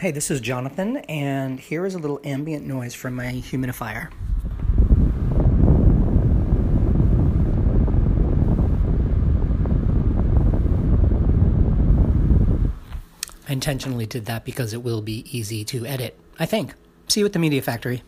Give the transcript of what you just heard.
Hey, this is Jonathan, and here is a little ambient noise from my humidifier. I intentionally did that because it will be easy to edit, I think. See you at the Media Factory.